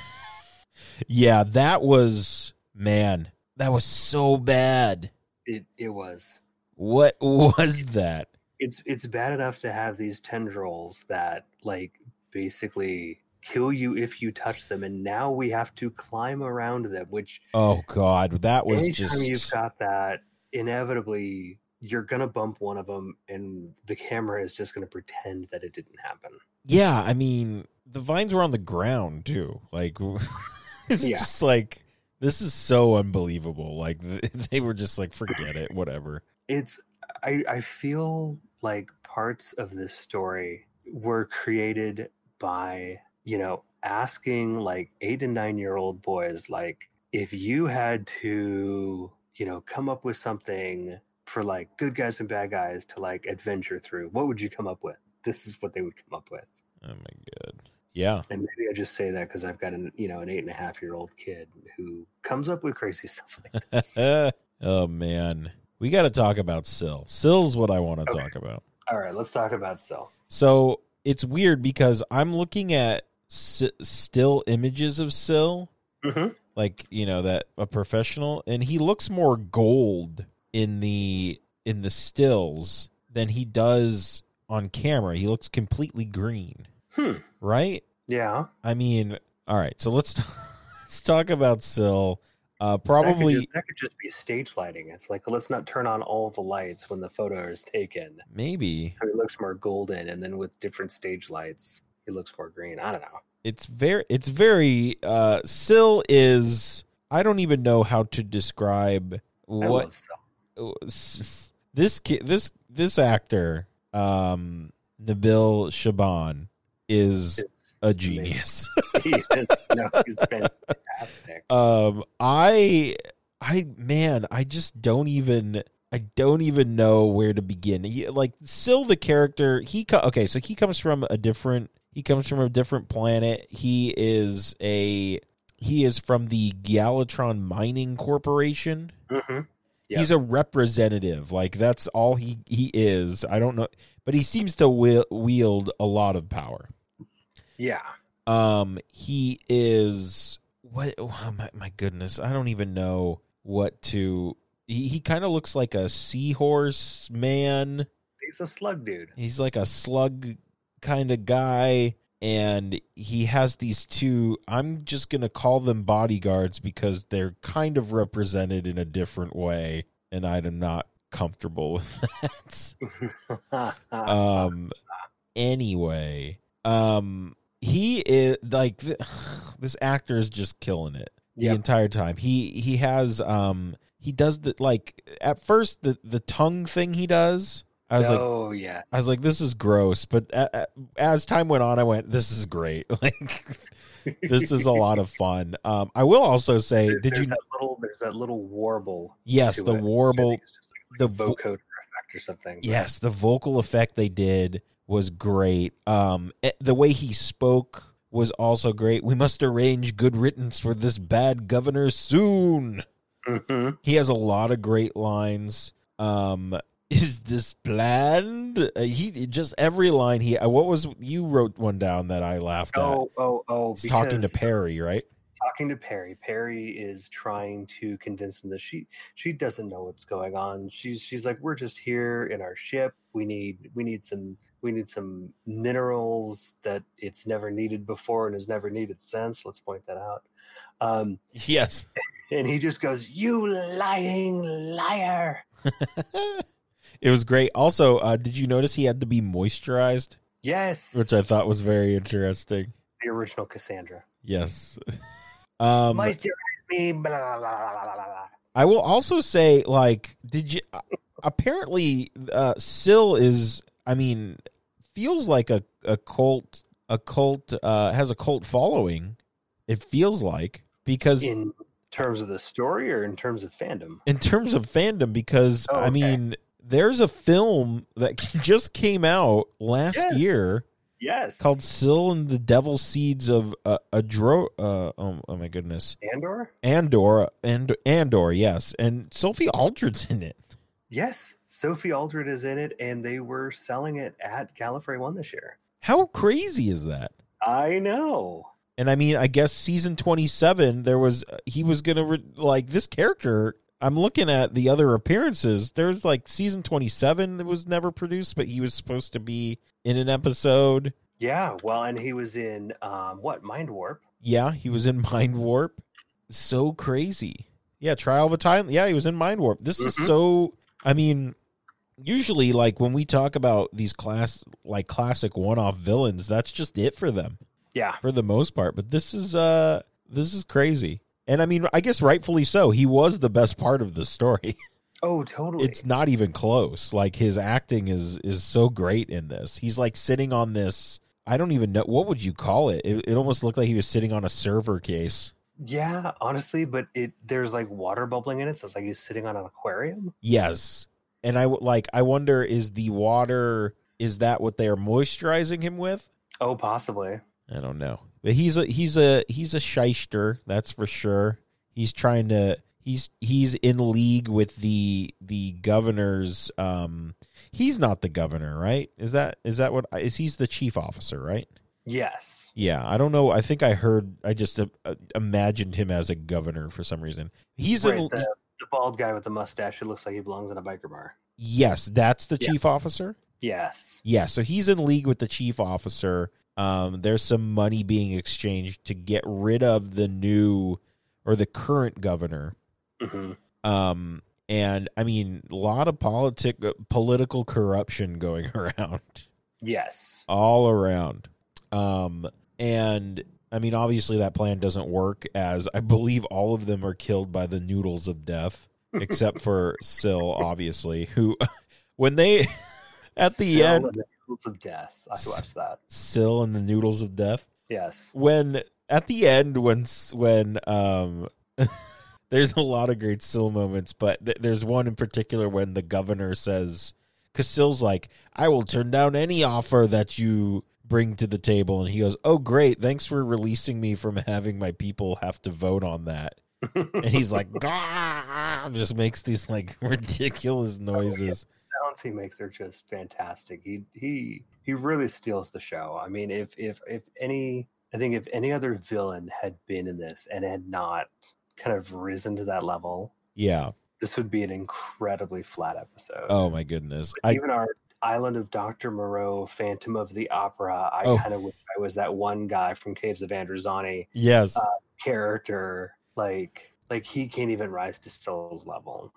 Yeah, that was man. That was so bad. it, it was. What was that? It's it's bad enough to have these tendrils that like basically kill you if you touch them, and now we have to climb around them, which Oh God, that was anytime just you've got that, inevitably you're gonna bump one of them, and the camera is just gonna pretend that it didn't happen. yeah. I mean, the vines were on the ground too. Like it's Yeah. just like this is so unbelievable. Like they were just like, forget it, whatever. It's I I feel like parts of this story were created by you know asking like eight and nine year old boys like if you had to you know come up with something for like good guys and bad guys to like adventure through what would you come up with this is what they would come up with Oh my god. Yeah. and maybe i just say that because i've got an you know an eight and a half year old kid who comes up with crazy stuff like this oh man. We got to talk about Sil. Sil's what I want to Okay. talk about. all right let's talk about Sil. So it's weird because I'm looking at s- still images of Sil, mm-hmm. like you know that a professional, and he looks more gold in the in the stills than he does on camera. He looks completely green, hmm right? yeah I mean, all right. So let's let's talk about Sil. Uh, That could, probably just, that could just be stage lighting. It's like let's not turn on all the lights when the photo is taken, maybe so it looks more golden, and then with different stage lights, it looks more green. I don't know. it's very it's very uh Sil is I don't even know how to describe what. this kid this this actor, um, Nabil Shaban, is a genius. he is, no, he's fantastic. um, I, I, man, I just don't even. I don't even know where to begin. He, like Sil, the character, he co- okay, so he comes from a different. He comes from a different planet. He is a. He is from the Galatron Mining Corporation. hmm He's a representative. Like that's all he he is. I don't know, but he seems to wield a lot of power. Yeah. Um, he is what? Oh, my, my goodness, I don't even know what to. He, he kind of looks like a seahorse man. He's a slug dude. He's like a slug kind of guy, and he has these two. I'm just gonna call them bodyguards because they're kind of represented in a different way, and I'm not comfortable with that. um anyway um he is like th- this actor is just killing it the Yep. entire time he he has um he does the like at first the the tongue thing he does i was like oh yeah. i was like this is gross but a, a- as time went on i went this is great like this is a lot of fun um i will also say There- did you that little there's that little warble yes the it, warble like, the like vo- vocoder effect or something. Yes, the vocal effect they did was great. Um, eh, the way he spoke was also great. We must arrange good riddance for this bad governor soon. hmm He has a lot of great lines. Um, is this planned? Uh, he just every line he. uh, What was you wrote one down that I laughed at? Oh oh oh. He's talking to Peri, right? talking to Peri. Peri is trying to convince them that she she doesn't know what's going on. She's she's like, we're just here in our ship. We need we need some we need some minerals that it's never needed before and has never needed since. Let's point that out. Um, Yes. and he just goes, "You lying liar." it was great. Also, uh, did you notice he had to be moisturized, Yes, which I thought was very interesting. the original Cassandra. Yes. Um, Moisturize me. Blah, blah, blah. I will also say, like, did you? uh, Apparently, uh, Sil is. I mean, feels like a a cult. A cult uh, has a cult following. It feels like because In terms of the story or in terms of fandom? in terms of fandom, because Oh, I mean, there's a film that just came out last Yes. year Yes, called "Sil and the Devil Seeds of uh, Adro." Uh, oh, oh my goodness, Andor. Andor and Andor, yes, and Sophie Aldred's in it. Yes, Sophie Aldred is in it, and they were selling it at Gallifrey One this year. How crazy is that? I know. And I mean, I guess season 27 there was he was going to re- like this character I'm looking at the other appearances. There's like season 27 that was never produced, but he was supposed to be in an episode. Yeah, well, and he was in um, what Mind Warp. Yeah, he was in Mind Warp. So crazy. Yeah, Trial of a Time. Yeah, he was in Mind Warp. This is Mhm. so I mean, usually like when we talk about these class like classic one-off villains, that's just it for them. Yeah, for the most part. But this is uh this is crazy. And I mean, I guess rightfully so. He was the best part of the story. oh, totally. It's not even close. Like his acting is is so great in this. He's like sitting on this. I don't even know what would you call it. It, it almost looked like he was sitting on a server case. yeah, honestly, but it there's like water bubbling in it, so it's like he's sitting on an aquarium. Yes, and I like. I wonder is the water is that what they are moisturizing him with? Oh, possibly. I don't know. But he's a he's a he's a shyster, that's for sure. He's trying to he's he's in league with the the governor's um he's not the governor, right? Is that is that what is he's the chief officer, right? Yes. Yeah, I don't know. I think I heard I just uh, uh, imagined him as a governor for some reason. He's Right, in the, the bald guy with the mustache who looks like he belongs in a biker bar. Yes, that's the Yeah. chief officer. Yes. Yeah, so he's in league with the chief officer. Um, there's some money being exchanged to get rid of the new or the current governor. hmm Um, and I mean, a lot of politic political corruption going around, Yes. all around. Um, and I mean, obviously that plan doesn't work, as I believe all of them are killed by the noodles of death, except for Sil, obviously, who when they at the Still end Noodles of death. I watched that. Sil and the noodles of death. Yes. when at the end when when um there's a lot of great Sil moments, but th- there's one in particular when the governor says, because Sil's like, "I will turn down any offer that you bring to the table," and he goes, "Oh, great, thanks for releasing me from having my people have to vote on that." And he's like, "Gah!" just makes these like ridiculous noises. Sounds he makes are just fantastic. He he he really steals the show. I mean, if if if any, I think if any other villain had been in this and had not kind of risen to that level, Yeah. this would be an incredibly flat episode. Oh my goodness. Even our Island of Doctor Moreau, Phantom of the Opera. I Oh. kind of wish I was that one guy from Caves of Androzani yes. Uh, character. Like like he can't even rise to Sil's level.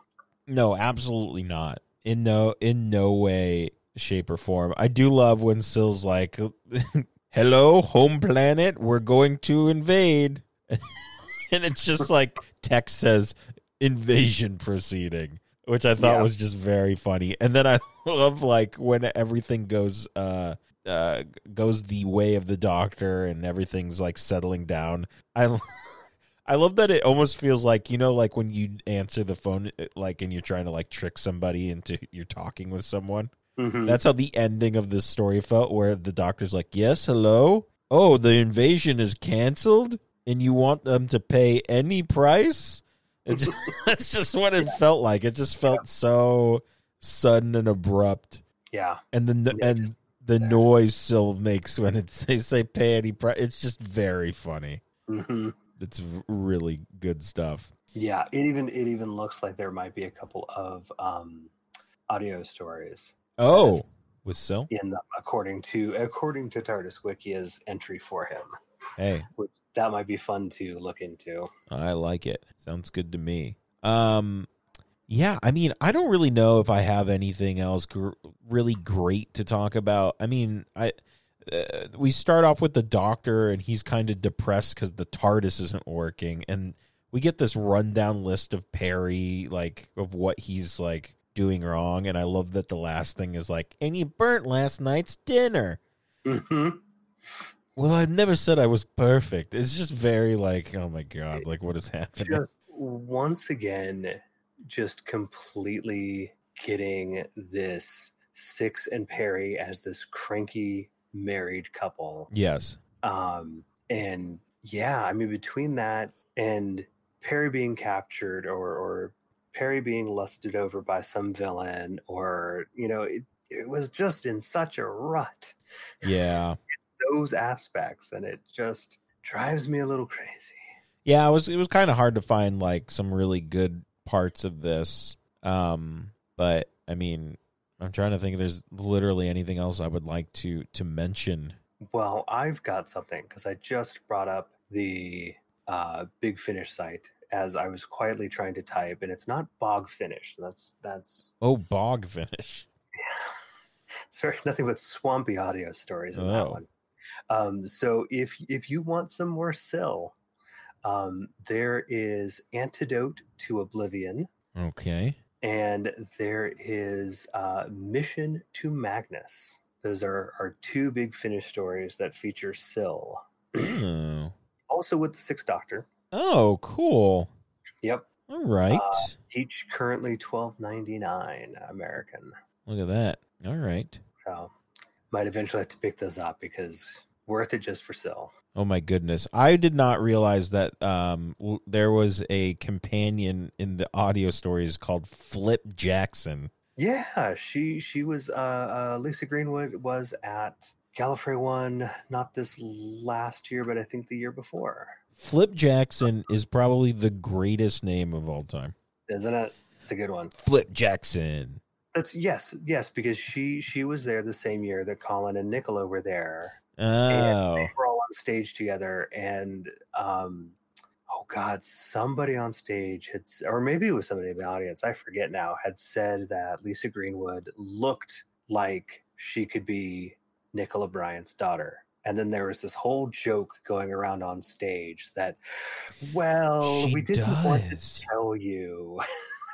No, absolutely not. In no in no way, shape, or form. I do love when Sil's like, "Hello, home planet. We're going to invade," and it's just like text says "invasion proceeding," which I thought Yeah. was just very funny. And then I love like when everything goes uh uh goes the way of the doctor and everything's like settling down. I. I love that it almost feels like you know, like when you answer the phone, uh, like and you're trying to like trick somebody into you're talking with someone. Mhm. That's how the ending of this story felt, where the doctor's like, "Yes, hello. Oh, the invasion is canceled, and you want them to pay any price." Just, that's just what it felt like. It just felt so sudden and abrupt, yeah. and the Yeah, and just- the noise Sil makes when it they say "pay any price." It's just very funny. hmm It's really good stuff. Yeah, it even it even looks like there might be a couple of um, audio stories Oh, with Sil? in the, according to according to TARDIS Wiki's entry for him, Hey, which that might be fun to look into. I like it. Sounds good to me. Um, yeah, I mean, I don't really know if I have anything else gr- really great to talk about. I mean, I uh, we start off with the doctor, and he's kind of depressed because the TARDIS isn't working, and we get this rundown list of Peri, like of what he's like doing wrong, and I love that the last thing is like, and you burnt last night's dinner. hmm Well, I never said I was perfect. It's just very like, oh my god, like what is happening? Just once again, just completely getting this Six and Peri as this cranky married couple. Yes. um and yeah i mean between that and Peri being captured or or Peri being lusted over by some villain or you know it, it was just in such a rut Yeah. those aspects and it just drives me a little crazy Yeah, it was it was kind of hard to find like some really good parts of this. Um, but I mean, I'm trying to think if there's literally anything else I would like to to mention. well i've got something because i just brought up the uh big finish site as i was quietly trying to type and it's not bog finish that's that's Oh, bog finish. it's very nothing but swampy audio stories in that Oh. one. Um, so if if you want some more Sil, um, there is Antidote to Oblivion, Okay. And there is uh, Mission to Magnus. Those are are two big Finish stories that feature Sil, Oh. also with the Sixth Doctor. Oh, cool. Yep, All right. Uh, each currently twelve ninety nine American. Look at that. All right. So might eventually have to pick those up because worth it just for Sil. Oh my goodness. I did not realize that um there was a companion in the audio stories called Flip Jackson. Yeah, she she was uh, uh Lisa Greenwood was at Gallifrey one not this last year, but I think the year before. Flip Jackson is probably the greatest name of all time. Isn't it? It's a good one. Flip Jackson. That's yes, yes, because she she was there the same year that Colin and Nicola were there. Oh. They were all on stage together and um oh god, somebody on stage had or maybe it was somebody in the audience, I forget now, had said that Lisa Greenwood looked like she could be Nicola Bryant's daughter. And then there was this whole joke going around on stage that, well, She we didn't want to does. tell you.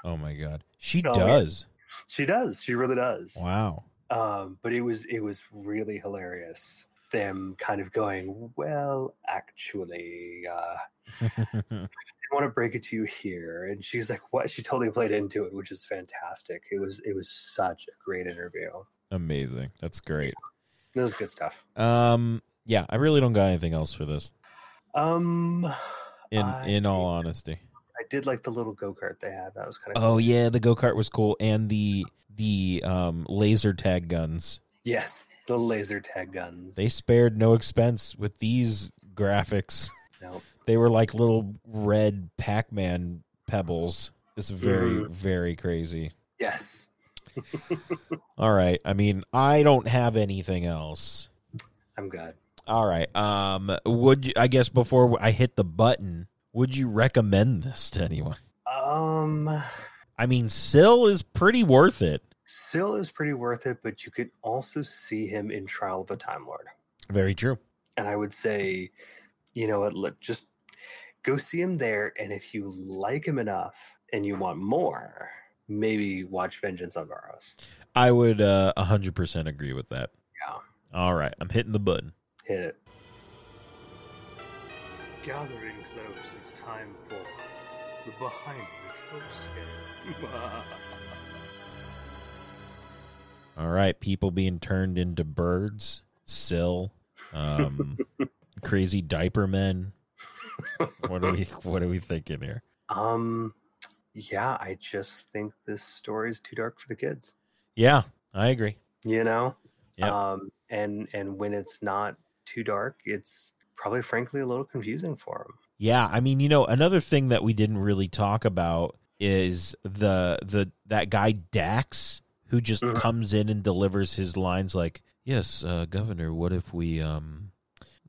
Oh my god. She yeah. does. She does. She really does. Wow. Um, but it was it was really hilarious. Them kind of going, well, actually, uh, I want to break it to you here, and she's like, "What?" She totally played into it, which is fantastic. It was it was such a great interview. Amazing. That's great. That was good stuff. Um, yeah, I really don't got anything else for this. Um, In I- in all honesty. I did like the little go kart they had. That was kind of Oh yeah, the go kart was cool, and the the um laser tag guns. yes, the laser tag guns. They spared no expense with these graphics. no, They were like little red Pac Man pebbles. It's very Mhm. very crazy. yes, All right. I mean, I don't have anything else. I'm good. All right. Um, would you, I guess before I hit the button, would you recommend this to anyone? Um, I mean, Sil is pretty worth it. Sil is pretty worth it, but you could also see him in Trial of a Time Lord. Very true. and I would say, you know what, let just go see him there. And if you like him enough and you want more, maybe watch Vengeance on Varos. I would uh, 100% agree with that. Yeah. All right. I'm hitting the button. Hit it. Gathering close, it's time for the behind the coast game. All right. People being turned into birds. Sil. Um, crazy diaper men. What are we What are we thinking here? um, yeah, I just think this story is too dark for the kids. Yeah, I agree. You know, Yep. um, and and when it's not too dark, it's probably frankly a little confusing for them. Yeah, I mean, you know, another thing that we didn't really talk about is the the that guy Dax who just Mhm. comes in and delivers his lines like, "Yes, uh, Governor, what if we um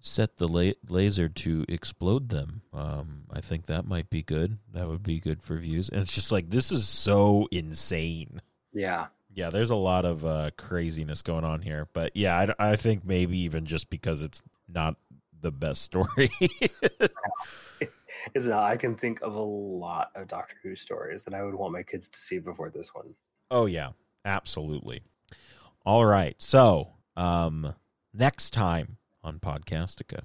set the la- laser to explode them? Um, I think that might be good. That would be good for views." And it's just like this is so insane. Yeah, Yeah, there's a lot of uh, craziness going on here, but yeah, I, I think maybe even just because it's not the best story. It's not. I can think of a lot of Doctor Who stories that I would want my kids to see before this one. Oh yeah, absolutely. All right. So, um next time on Podcastica.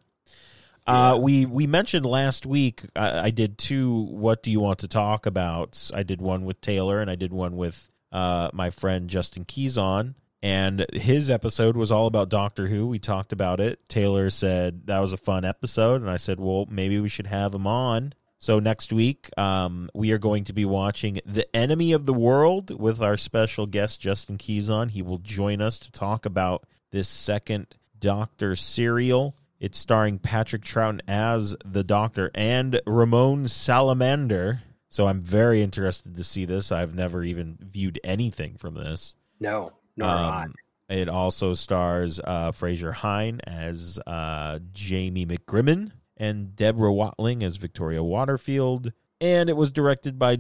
Uh we we mentioned last week I, I did two what do you want to talk about? I did one with Taylor and I did one with uh my friend Justin Keyson and his episode was all about Doctor Who. We talked about it. Taylor said that was a fun episode and I said, "Well, maybe we should have him on." So next week, um, we are going to be watching The Enemy of the World with our special guest Justin Keyson. He will join us to talk about this second Doctor serial. It's starring Patrick Troughton as the Doctor and Ramon Salamander. So I'm very interested to see this. I've never even viewed anything from this. No, nor I. Um, it also stars uh, Frazer Hine as uh, Jamie McCrimmon and Deborah Watling as Victoria Waterfield. And it was directed by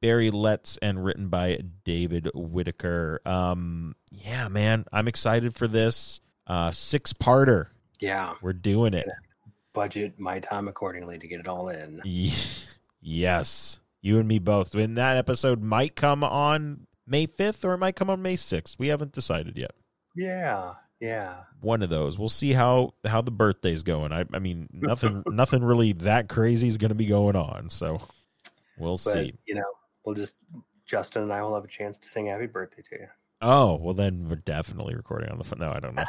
Barry Letts and written by David Whitaker. Um, yeah, man, I'm excited for this uh, six parter. Yeah, We're doing it. budget my time accordingly to get it all in. Yes, you and me both. And that episode might come on May 5th or it might come on May 6th. We haven't decided yet. Yeah, yeah. one of those. We'll see how how the birthday's going. I I mean nothing nothing really that crazy is going to be going on. So we'll But see. you know, we'll just Justin and I will have a chance to sing happy birthday to you. Oh well, then we're definitely recording on the phone. No, I don't know.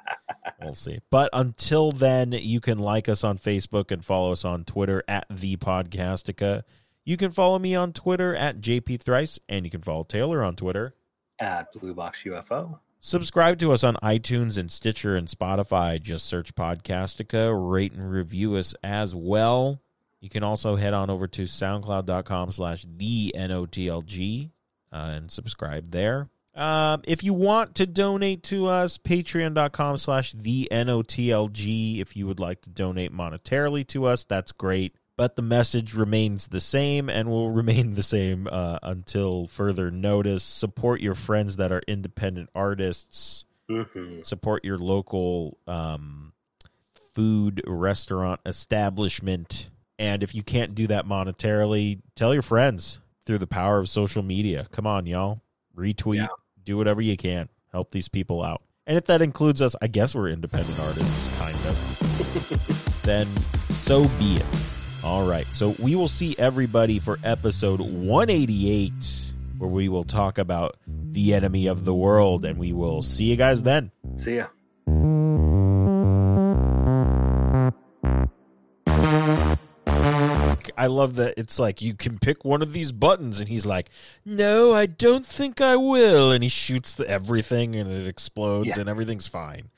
we'll see. But until then, you can like us on Facebook and follow us on Twitter at the Podcastica. You can follow me on Twitter at JP Thrice, and you can follow Taylor on Twitter. At Blue Box UFO. Subscribe to us on iTunes and Stitcher and Spotify. Just search Podcastica. Rate and review us as well. You can also head on over to soundcloud.com slash the N-O-T-L-G uh, and subscribe there. Um, if you want to donate to us, patreon.com slash the N-O-T-L-G. If you would like to donate monetarily to us, that's great. But the message remains the same and will remain the same uh, until further notice. Support your friends that are independent artists. Mm-hmm. Support your local um, food restaurant establishment. And if you can't do that monetarily, tell your friends through the power of social media. Come on, y'all. retweet, Yeah. do whatever you can, help these people out. And if that includes us, I guess we're independent artists, kind of. then so be it. All right. So we will see everybody for episode 188, where we will talk about the enemy of the world. And we will see you guys then. See ya. I love that it's like you can pick one of these buttons, and he's like, "No, I don't think I will," and he shoots the everything, and it explodes, Yes. and everything's fine.